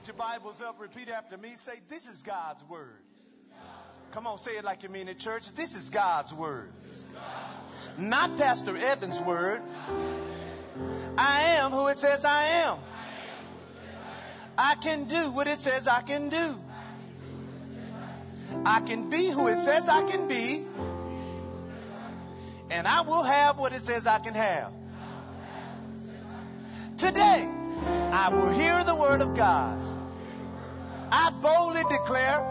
Hold your Bibles up. Repeat after me. Say, This is God's Word. Come on, say it like you mean it, church. This is God's Word. Not Pastor Evans' Word. I am who it says I am. I can do what it says I can do. I can be who it says I can be. And I will have what it says I can have. Today, I will hear the word of God. I boldly declare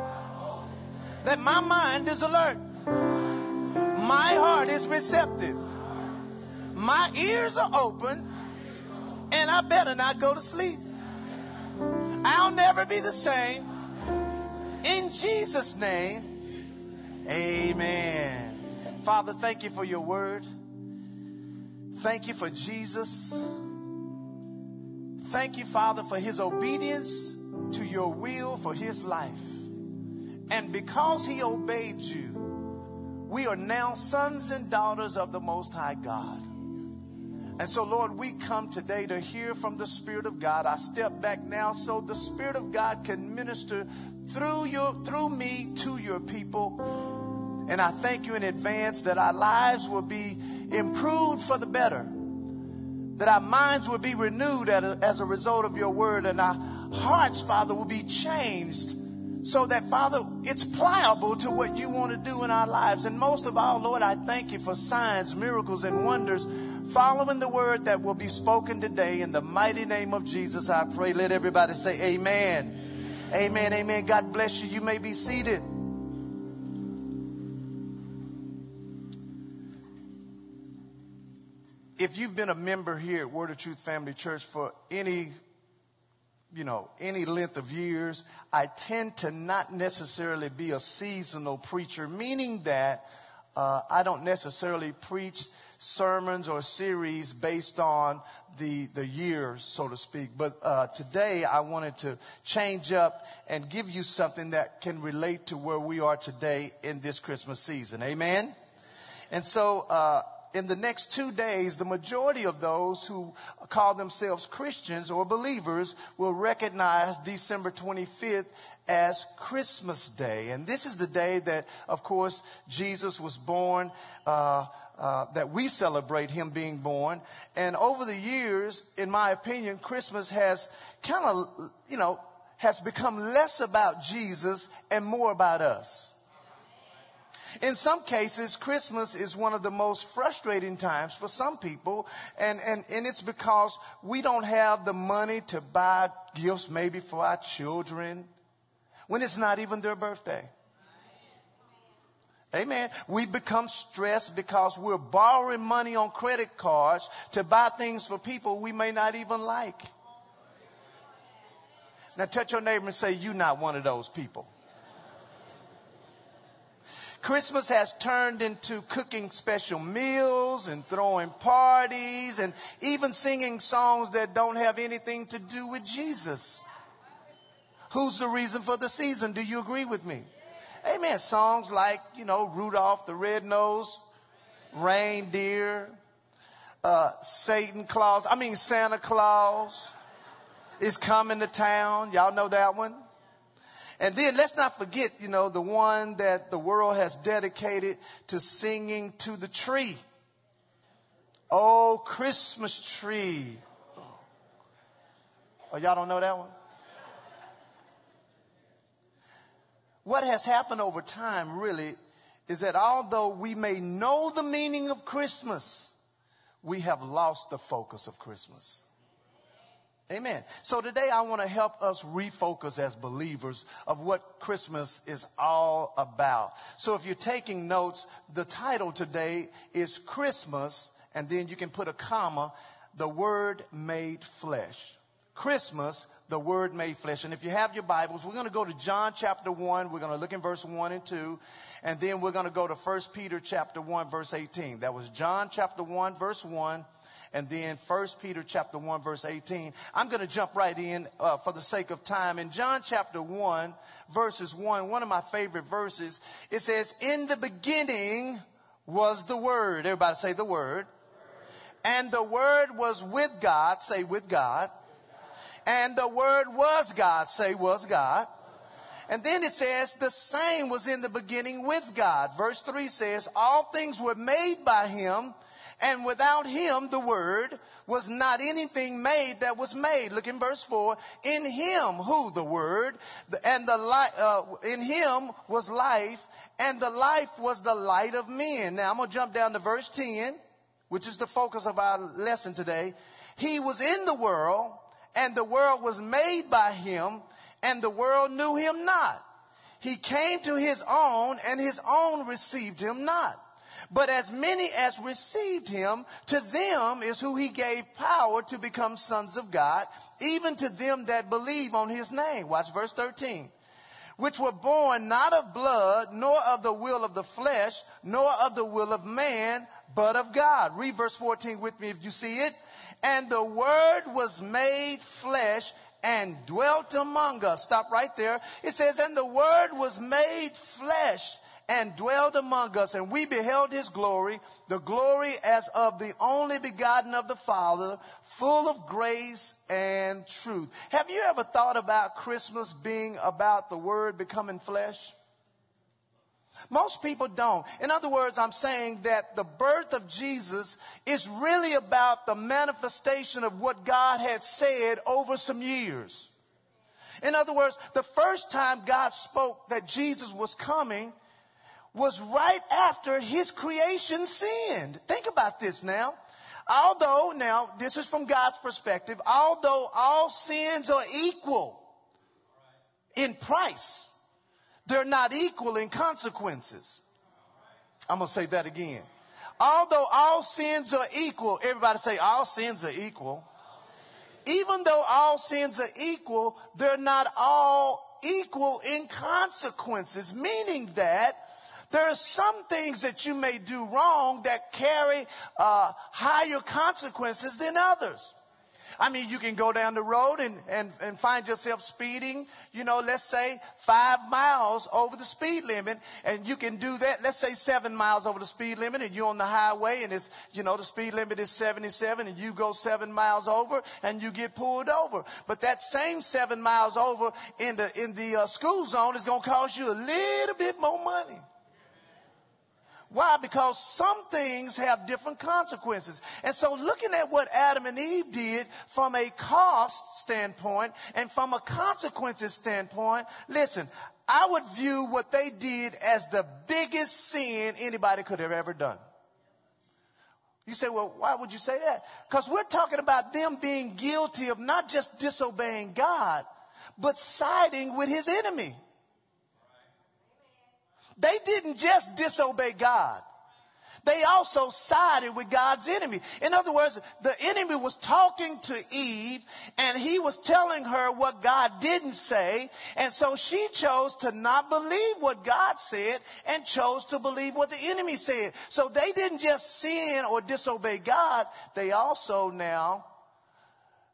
that my mind is alert. My heart is receptive. My ears are open. And I better not go to sleep. I'll never be the same. In Jesus' name, amen. Father, thank you for your word. Thank you for Jesus. Thank you, Father, for his obedience to your will for his life. And because he obeyed you, we are now sons and daughters of the Most High God. And so, Lord, we come today to hear from the Spirit of God. I step back now so the Spirit of God can minister through your through me to your people. And I thank you in advance that our lives will be improved for the better that our minds will be renewed as a result of your word and our hearts, Father, will be changed so that, Father, it's pliable to what you want to do in our lives. And most of all, Lord, I thank you for signs, miracles, and wonders following the word that will be spoken today. In the mighty name of Jesus, I pray. Let everybody say amen. Amen. Amen. God bless you. You may be seated. If you've been a member here at Word of Truth Family Church for any, you know, any length of years, I tend to not necessarily be a seasonal preacher, meaning that uh, I don't necessarily preach sermons or series based on the the year, so to speak. But uh, today I wanted to change up and give you something that can relate to where we are today in this Christmas season. Amen. And so uh, in the next two days, the majority of those who call themselves Christians or believers will recognize December 25th as Christmas Day. And this is the day that, of course, Jesus was born, uh, uh, that we celebrate him being born. And over the years, in my opinion, Christmas has kind of, you know, has become less about Jesus and more about us. In some cases, Christmas is one of the most frustrating times for some people, and, and, and it's because we don't have the money to buy gifts maybe for our children when it's not even their birthday. Amen. We become stressed because we're borrowing money on credit cards to buy things for people we may not even like. Now touch your neighbor and say, you're not one of those people. Christmas has turned into cooking special meals and throwing parties and even singing songs that don't have anything to do with Jesus. Who's the reason for the season? Do you agree with me? Amen. Songs like, you know, Rudolph the Red-Nosed, Reindeer, uh, Satan Claus, I mean Santa Claus is coming to town. Y'all know that one? And then let's not forget, you know, the one that the world has dedicated to singing to the tree. Oh, Christmas tree. Oh, y'all don't know that one? What has happened over time really is that although we may know the meaning of Christmas, we have lost the focus of Christmas. Amen. So today I want to help us refocus as believers of what Christmas is all about. So if you're taking notes, the title today is Christmas, and then you can put a comma, the Word made flesh. Christmas, the Word made flesh. And if you have your Bibles, we're going to go to John chapter 1. We're going to look in verse 1 and 2. And then we're going to go to 1 Peter chapter 1 verse 18. That was John chapter 1 verse 1 and then 1 Peter chapter 1 verse 18. I'm going to jump right in uh, for the sake of time. In John chapter 1 verses 1, one of my favorite verses, it says, in the beginning was the Word. Everybody say the Word. And the Word was with God. Say with God. And the word was God. Say was God. And then it says the same was in the beginning with God. Verse 3 says, all things were made by him, and without him, the word, was not anything made that was made. Look in verse 4. In him, who? The word, and the light, uh, in him was life, and the life was the light of men. Now I'm going to jump down to verse 10, which is the focus of our lesson today. He was in the world, and the world was made by him, and the world knew him not. He came to his own, and his own received him not. But as many as received him, to them is who he gave power to become sons of God, even to them that believe on his name. Watch verse 13. Which were born not of blood, nor of the will of the flesh, nor of the will of man, but of God. Read verse 14 with me if you see it. And the word was made flesh and dwelt among us. Stop right there. It says, and the word was made flesh and dwelled among us, and we beheld his glory, the glory as of the only begotten of the Father, full of grace and truth. Have you ever thought about Christmas being about the Word becoming flesh? Most people don't. In other words, I'm saying that the birth of Jesus is really about the manifestation of what God had said over some years. In other words, the first time God spoke that Jesus was coming, was right after his creation sinned. Think about this now. Although, now, this is from God's perspective, although all sins are equal in price, they're not equal in consequences. I'm going to say that again. Although all sins are equal, everybody say all sins are equal. Even though all sins are equal, they're not all equal in consequences, meaning that there are some things that you may do wrong that carry uh, higher consequences than others. I mean, you can go down the road and, and, and find yourself speeding, you know, let's say five miles over the speed limit. And you can do that, let's say seven miles over the speed limit and you're on the highway and it's, you know, the speed limit is 77 and you go seven miles over and you get pulled over. But that same seven miles over in the, in the uh, school zone is going to cost you a little bit more money. Why? Because some things have different consequences. And so looking at what Adam and Eve did from a cost standpoint and from a consequences standpoint, listen, I would view what they did as the biggest sin anybody could have ever done. You say, well, why would you say that? Because we're talking about them being guilty of not just disobeying God, but siding with his enemy. They didn't just disobey God. They also sided with God's enemy. In other words, the enemy was talking to Eve and he was telling her what God didn't say. And so she chose to not believe what God said and chose to believe what the enemy said. So they didn't just sin or disobey God. They also now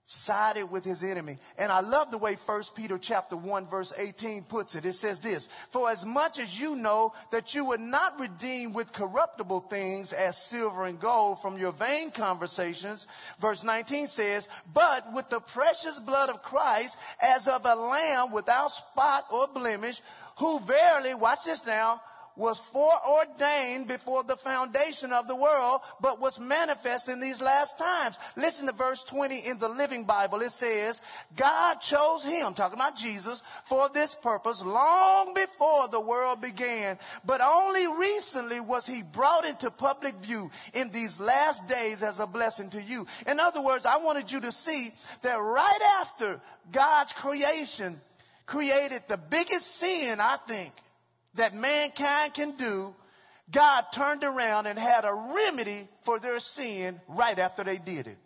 sided with his enemy. And I love the way 1 Peter chapter 1 verse 18 puts it. It says this, For as much as you know that you were not redeemed with corruptible things as silver and gold from your vain conversations, verse 19 says, but with the precious blood of Christ as of a lamb without spot or blemish, who verily, watch this now, was foreordained before the foundation of the world, but was manifest in these last times. Listen to verse 20 in the Living Bible. It says, God chose him, talking about Jesus, for this purpose long before the world began, but only recently was he brought into public view in these last days as a blessing to you. In other words, I wanted you to see that right after God's creation created the biggest sin, I think, that mankind can do, God turned around and had a remedy for their sin right after they did it.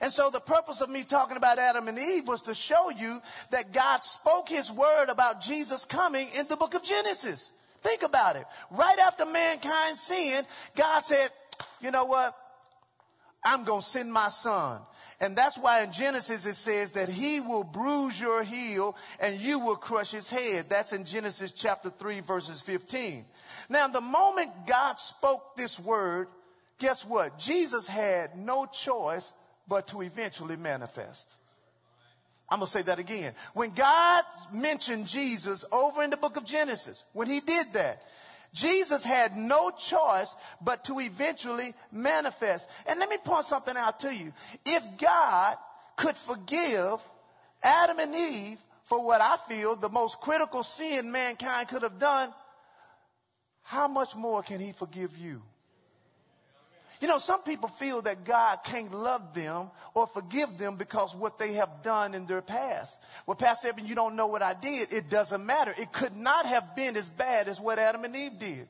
And so the purpose of me talking about Adam and Eve was to show you that God spoke his word about Jesus coming in the book of Genesis. Think about it. Right after mankind sinned, God said, you know what? I'm going to send my son. And that's why in Genesis it says that he will bruise your heel and you will crush his head. That's in Genesis chapter 3 verses 15. Now the moment God spoke this word, guess what? Jesus had no choice but to eventually manifest. I'm going to say that again. When God mentioned Jesus over in the book of Genesis, when he did that, Jesus had no choice but to eventually manifest. And let me point something out to you. If God could forgive Adam and Eve for what I feel the most critical sin mankind could have done, how much more can he forgive you? You know, some people feel that God can't love them or forgive them because what they have done in their past. Well, Pastor Evan, you don't know what I did. It doesn't matter. It could not have been as bad as what Adam and Eve did.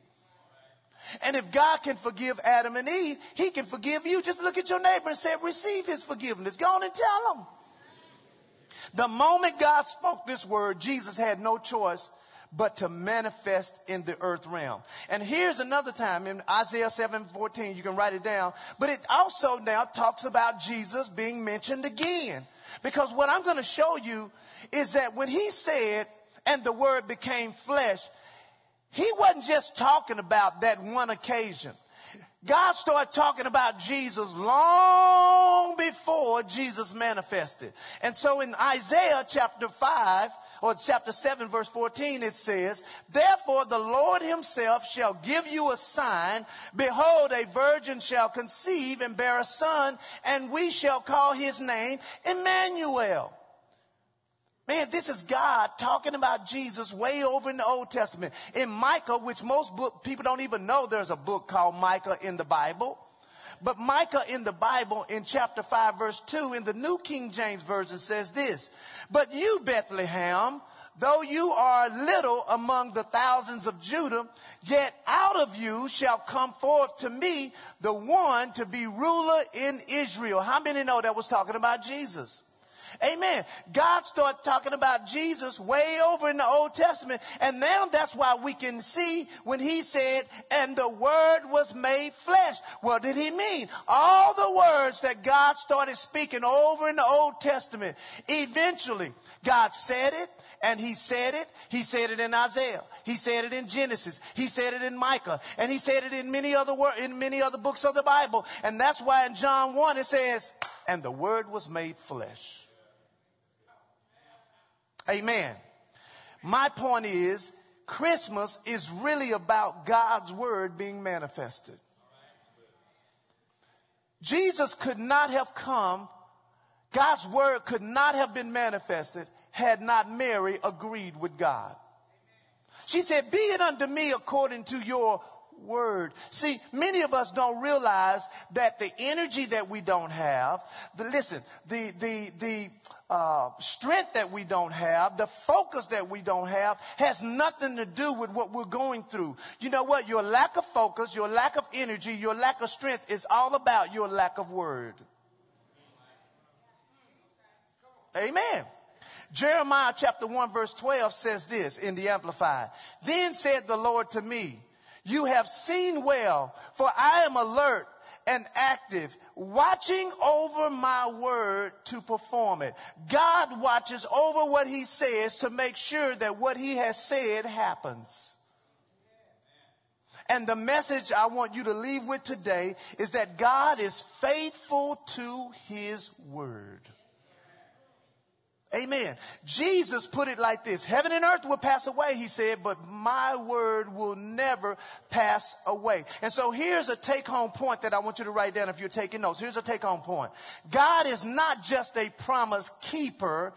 And if God can forgive Adam and Eve, he can forgive you. Just look at your neighbor and say, receive his forgiveness. Go on and tell him. The moment God spoke this word, Jesus had no choice but to manifest in the earth realm. And here's another time in Isaiah 7:14, you can write it down, but it also now talks about Jesus being mentioned again. Because what I'm going to show you is that when he said, and the word became flesh, he wasn't just talking about that one occasion. God started talking about Jesus long before Jesus manifested. And so in Isaiah chapter 5, or chapter 7 verse 14 it says, Therefore the Lord himself shall give you a sign. Behold, a virgin shall conceive and bear a son, and we shall call his name Emmanuel. Man, this is God talking about Jesus way over in the Old Testament. In Micah, which most book, people don't even know there's a book called Micah in the Bible. But Micah in the Bible in chapter 5 verse 2 in the New King James Version says this, but you, Bethlehem, though you are little among the thousands of Judah, yet out of you shall come forth to me the one to be ruler in Israel. How many know that was talking about Jesus? Amen. God started talking about Jesus way over in the Old Testament. And now that's why we can see when he said, and the word was made flesh. What did he mean? All the words that God started speaking over in the Old Testament, eventually God said it and he said it. He said it in Isaiah. He said it in Genesis. He said it in Micah. And he said it in many other wor- in many other books of the Bible. And that's why in John 1 it says, and the word was made flesh. Amen. My point is, Christmas is really about God's word being manifested. Jesus could not have come, God's word could not have been manifested had not Mary agreed with God. She said, Be it unto me according to your word. See, many of us don't realize that the energy that we don't have, the listen, the the the uh, strength that we don't have, the focus that we don't have, has nothing to do with what we're going through. You know what? Your lack of focus, your lack of energy, your lack of strength is all about your lack of word. Amen. Jeremiah chapter 1 verse 12 says this in the Amplified. Then said the Lord to me, you have seen well, for I am alert and active, watching over my word to perform it. God watches over what he says to make sure that what he has said happens. And the message I want you to leave with today is that God is faithful to his word. Amen. Jesus put it like this. Heaven and earth will pass away, he said, but my word will never pass away. And so here's a take home point that I want you to write down if you're taking notes. Here's a take home point. God is not just a promise keeper.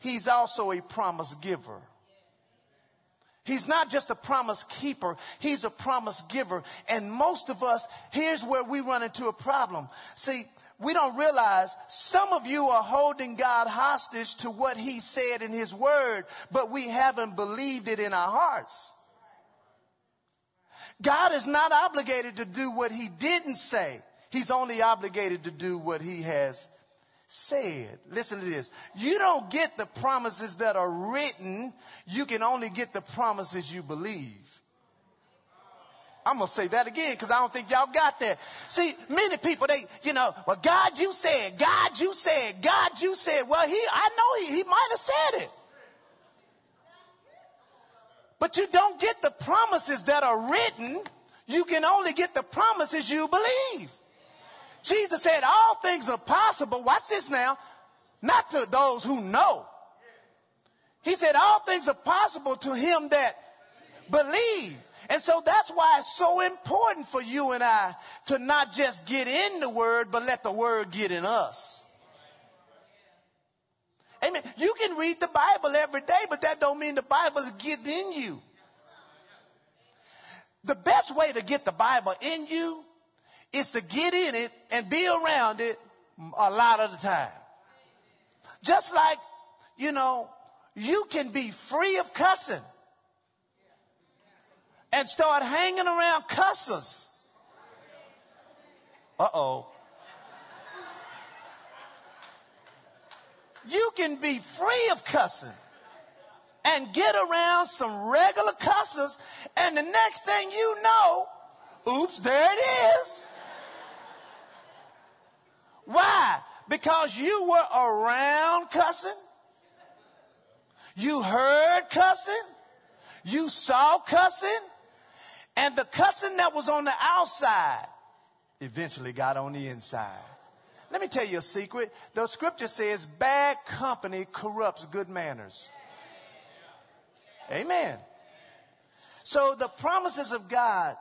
He's also a promise giver. He's not just a promise keeper, he's a promise giver. And most of us, here's where we run into a problem. See, we don't realize some of you are holding God hostage to what he said in his word, but we haven't believed it in our hearts. God is not obligated to do what he didn't say. He's only obligated to do what he has said. Listen to this. You don't get the promises that are written. You can only get the promises you believe. I'm to say that again because I don't think y'all got that. See, many people, they, you know, well, God, you said, God, you said, God, you said. Well, he, I know he, he might have said it. But you don't get the promises that are written. You can only get the promises you believe. Jesus said all things are possible. Watch this now. Not to those who know. He said all things are possible to him that believe. And so that's why it's so important for you and I to not just get in the word, but let the word get in us. Amen. You can read the Bible every day, but that don't mean the Bible is getting in you. The best way to get the Bible in you is to get in it and be around it a lot of the time. Just like, you know, you can be free of cussing and start hanging around cussers. Uh oh. You can be free of cussing and get around some regular cussers, and the next thing you know, oops, there it is. Why? Because you were around cussing. You heard cussing. You saw cussing. And the cussing that was on the outside eventually got on the inside. Let me tell you a secret. The scripture says bad company corrupts good manners. Amen. So the promises of God,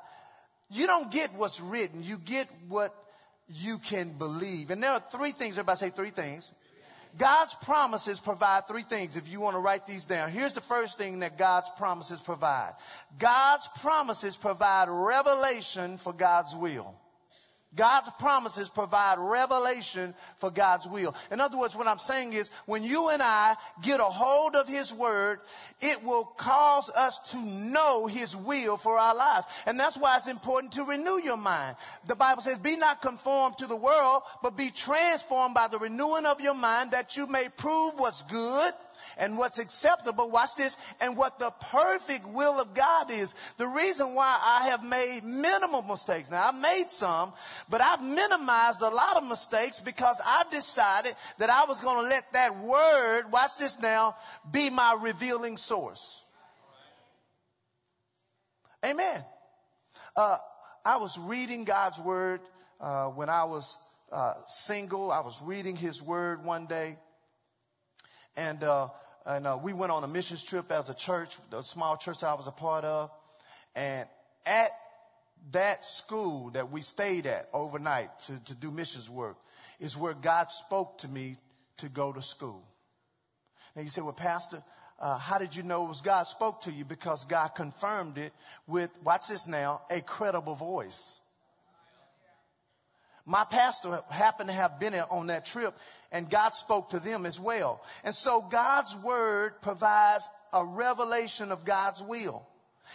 you don't get what's written. You get what you can believe. And there are three things. Everybody say three things. God's promises provide three things if you want to write these down. Here's the first thing that God's promises provide. God's promises provide revelation for God's will. God's promises provide revelation for God's will. In other words, what I'm saying is when you and I get a hold of His Word, it will cause us to know His will for our lives. And that's why it's important to renew your mind. The Bible says, be not conformed to the world, but be transformed by the renewing of your mind that you may prove what's good, and what's acceptable, watch this, and what the perfect will of God is. The reason why I have made minimal mistakes. Now I've made some, but I've minimized a lot of mistakes because I've decided that I was going to let that word, watch this now, be my revealing source. Amen. Uh, I was reading God's word uh, when I was uh, single. I was reading His word one day, and uh, and uh, we went on a missions trip as a church, the small church I was a part of. And at that school that we stayed at overnight to, to do missions work is where God spoke to me to go to school. Now you say, well, Pastor, uh, how did you know it was God spoke to you? Because God confirmed it with, watch this now, a credible voice. My pastor happened to have been on that trip and God spoke to them as well. And so God's word provides a revelation of God's will.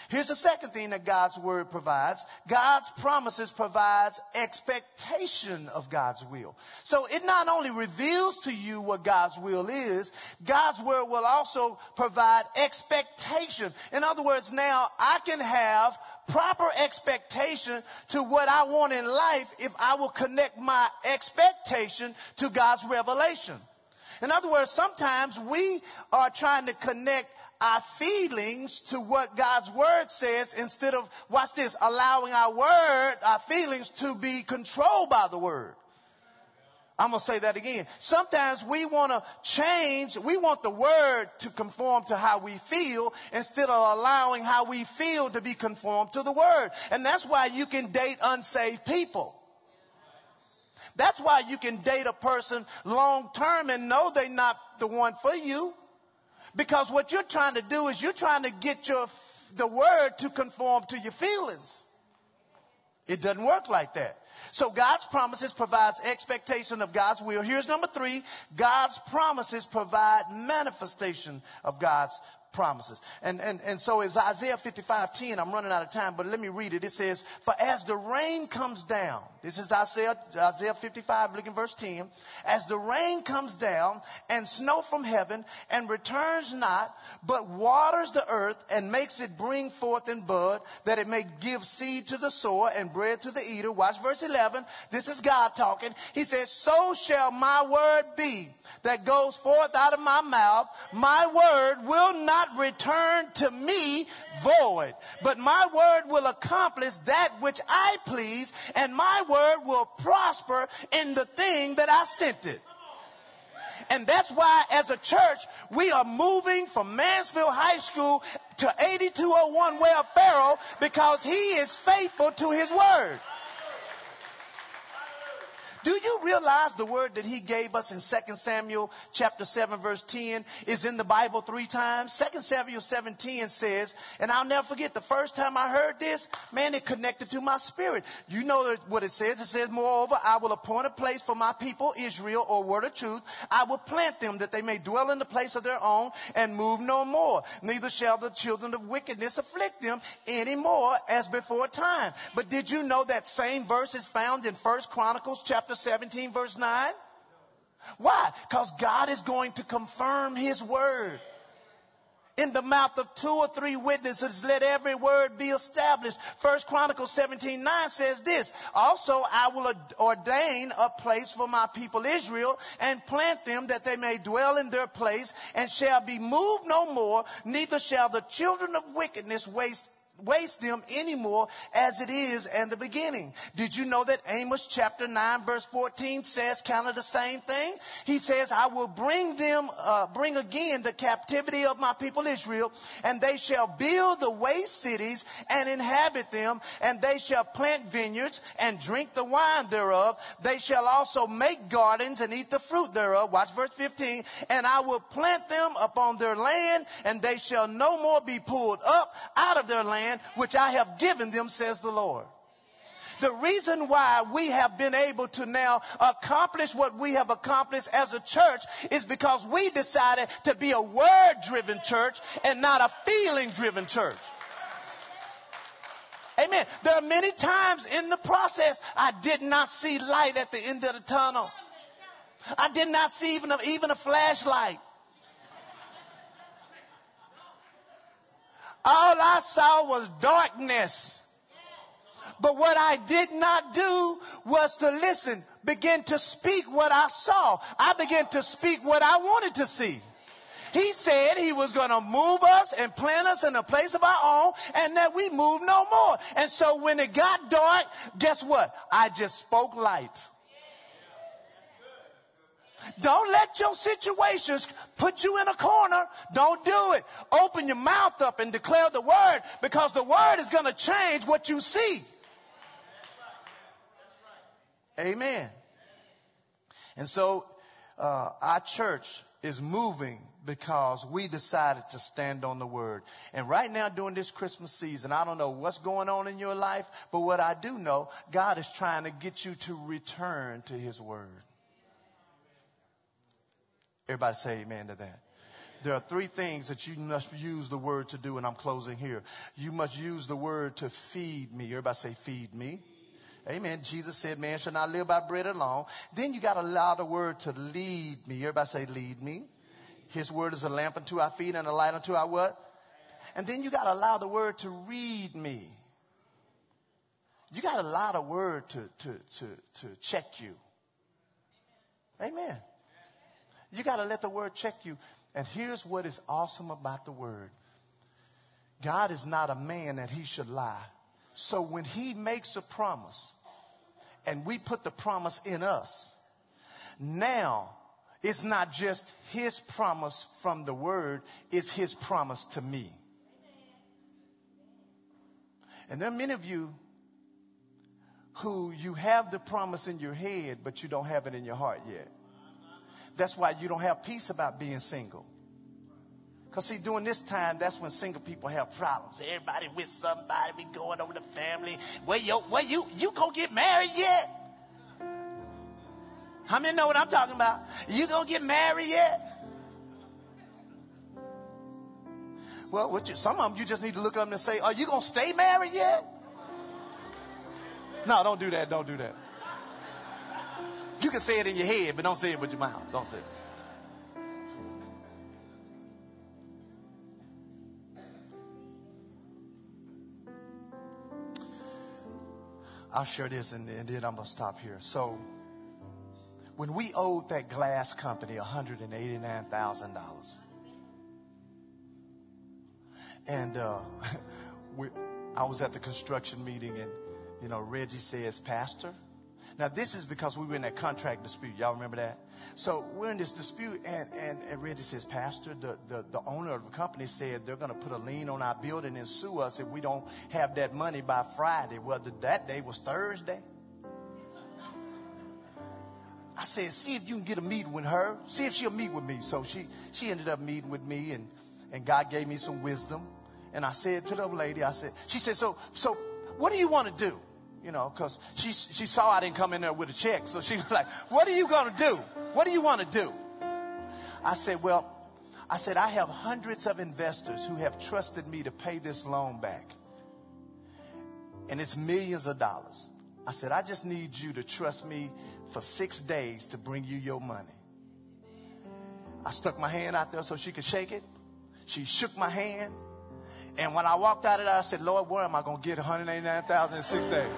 Here's the second thing that God's word provides. God's promises provides expectation of God's will. So it not only reveals to you what God's will is, God's word will also provide expectation. In other words, now I can have proper expectation to what I want in life if I will connect my expectation to God's revelation. In other words, sometimes we are trying to connect our feelings to what God's word says instead of, watch this, allowing our word, our feelings to be controlled by the word. I'm going to say that again. Sometimes we want to change, we want the word to conform to how we feel instead of allowing how we feel to be conformed to the word. And that's why you can date unsaved people. That's why you can date a person long term and know they're not the one for you. Because what you're trying to do is you're trying to get your, the word to conform to your feelings. It doesn't work like that. So God's promises provides expectation of God's will. Here's number three. God's promises provide manifestation of God's promises. And, and, and so it's Isaiah 55, 10. I'm running out of time, but let me read it. It says, For as the rain comes down, this is Isaiah, Isaiah 55, look in verse 10. As the rain comes down and snow from heaven and returns not, but waters the earth and makes it bring forth and bud, that it may give seed to the sower and bread to the eater. Watch verse 11. This is God talking. He says, So shall my word be that goes forth out of my mouth. My word will not return to me void, but my word will accomplish that which I please, and my word will prosper in the thing that I sent it. And that's why as a church, we are moving from Mansfield High School to 8201 Way of Pharaoh because he is faithful to his word. Do you realize the word that he gave us in 2 Samuel chapter 7 verse 10 is in the Bible three times? 2 Samuel 7:10 says, and I'll never forget the first time I heard this, man, it connected to my spirit. You know what it says? It says, moreover, I will appoint a place for my people Israel or word of truth. I will plant them that they may dwell in the place of their own and move no more. Neither shall the children of wickedness afflict them any more as before time. But did you know that same verse is found in 1 Chronicles chapter chapter 17, verse 9? Why? Because God is going to confirm his word. In the mouth of two or three witnesses, let every word be established. First Chronicles 17, 9 says this. Also, I will ordain a place for my people Israel and plant them that they may dwell in their place and shall be moved no more. Neither shall the children of wickedness waste waste them anymore as it is in the beginning. Did you know that Amos chapter 9 verse 14 says kind of the same thing? He says, I will bring them, uh, bring again the captivity of my people Israel, and they shall build the waste cities and inhabit them, and they shall plant vineyards and drink the wine thereof. They shall also make gardens and eat the fruit thereof. Watch verse 15. And I will plant them upon their land, and they shall no more be pulled up out of their land land which I have given them, says the Lord. The reason why we have been able to now accomplish what we have accomplished as a church is because we decided to be a word driven church and not a feeling driven church. Amen. There are many times in the process I did not see light at the end of the tunnel. I did not see even a, even a flashlight. All I saw was darkness. But what I did not do was to listen, begin to speak what I saw. I began to speak what I wanted to see. He said he was going to move us and plant us in a place of our own and that we move no more. And so when it got dark, guess what? I just spoke light. Don't let your situations put you in a corner. Don't do it. Open your mouth up and declare the word because the word is going to change what you see. Amen. And so uh, our church is moving because we decided to stand on the word. And right now during this Christmas season, I don't know what's going on in your life, but what I do know, God is trying to get you to return to his word. Everybody say amen to that. There are three things that you must use the word to do, and I'm closing here. You must use the word to feed me. Everybody say, feed me. Amen. Jesus said, man shall not live by bread alone. Then you got to allow the word to lead me. Everybody say, lead me. His word is a lamp unto our feet and a light unto our what? And then you got to allow the word to read me. You got to allow the word to, to, to, to check you. Amen. You got to let the word check you. And here's what is awesome about the word God is not a man that he should lie. So when he makes a promise and we put the promise in us, now it's not just his promise from the word, it's his promise to me. And there are many of you who you have the promise in your head, but you don't have it in your heart yet. That's why you don't have peace about being single. Because see, during this time, that's when single people have problems. Everybody with somebody, be going over the family. Where you, where you, you gonna get married yet? How many know what I'm talking about? You gonna get married yet? Well, you, some of them you just need to look up and say, are you gonna stay married yet? No, don't do that. Don't do that. You can say it in your head, but don't say it with your mouth. Don't say it. I'll share this and, and then I'm going to stop here. So, when we owed that glass company $189,000, and uh, we, I was at the construction meeting, and you know, Reggie says, Pastor, Now, this is because we were in a contract dispute. Y'all remember that? So we're in this dispute, and, and, and Reggie says, Pastor, the, the, the owner of the company said they're going to put a lien on our building and sue us if we don't have that money by Friday. Well, that day was Thursday. I said, see if you can get a meeting with her. See if she'll meet with me. So she, she ended up meeting with me, and, and God gave me some wisdom. And I said to the lady, I said, she said, so, so what do you want to do? You know, because she, she saw I didn't come in there with a check. So she was like, What are you going to do? What do you want to do? I said, Well, I said, I have hundreds of investors who have trusted me to pay this loan back. And it's millions of dollars. I said, I just need you to trust me for six days to bring you your money. I stuck my hand out there so she could shake it. She shook my hand. And when I walked out of there, I said, Lord, where am I going to get 189,000 in six days?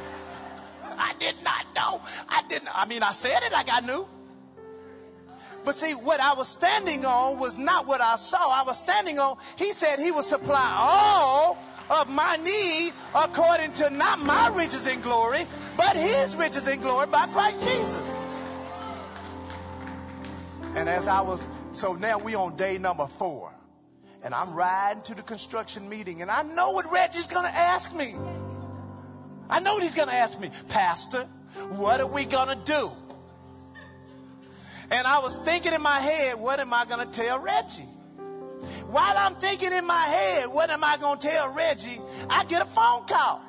I did not know. I didn't. I mean, I said it like I knew. But see, what I was standing on was not what I saw. I was standing on, he said he would supply all of my need according to not my riches in glory, but his riches in glory by Christ Jesus. And as I was, so now we on day number four and I'm riding to the construction meeting, and I know what Reggie's going to ask me. I know what he's going to ask me, Pastor, what are we going to do? And I was thinking in my head, what am I going to tell Reggie? While I'm thinking in my head, what am I going to tell Reggie? I get a phone call.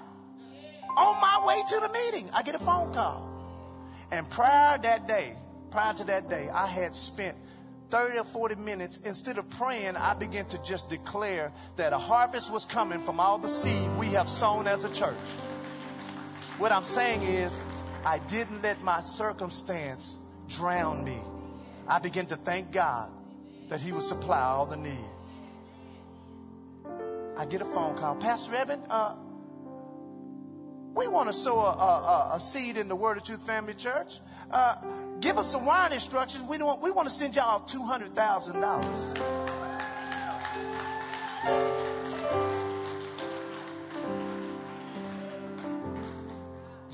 On my way to the meeting, I get a phone call. And prior that day, prior to that day, I had spent 30 or 40 minutes, instead of praying, I began to just declare that a harvest was coming from all the seed we have sown as a church. What I'm saying is, I didn't let my circumstance drown me. I began to thank God that He would supply all the need. I get a phone call, Pastor Evan, uh, we want to sow a, a, a, seed in the Word of Truth Family Church. Uh, give us some wine instructions. We don't. We want to send y'all two hundred thousand dollars.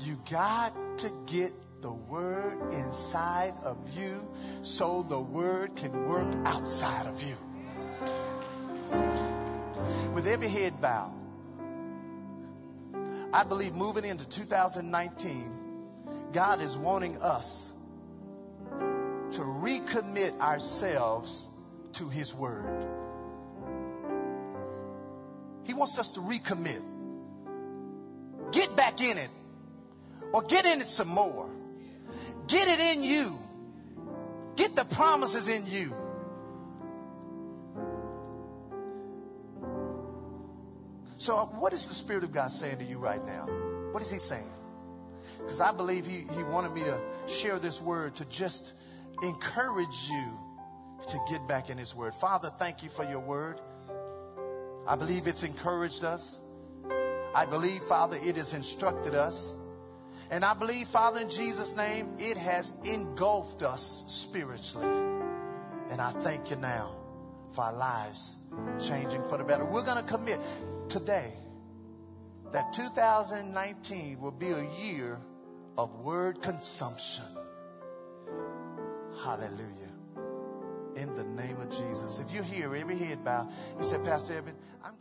You got to get the word inside of you so the word can work outside of you. With every head bowed, I believe moving into 2019, God is wanting us to recommit ourselves to His Word. He wants us to recommit. Get back in it. Or get in it some more. Get it in you. Get the promises in you. So, uh, what is the Spirit of God saying to you right now? What is He saying? Because I believe he, he wanted me to share this word to just encourage you to get back in His Word. Father, thank you for your word. I believe it's encouraged us. I believe, Father, it has instructed us. And I believe, Father, in Jesus' name, it has engulfed us spiritually. And I thank you now for our lives changing for the better. We're going to commit today that 2019 will be a year of word consumption. Hallelujah. In the name of Jesus. If you're here, every head bow, you say, Pastor Evan, I'm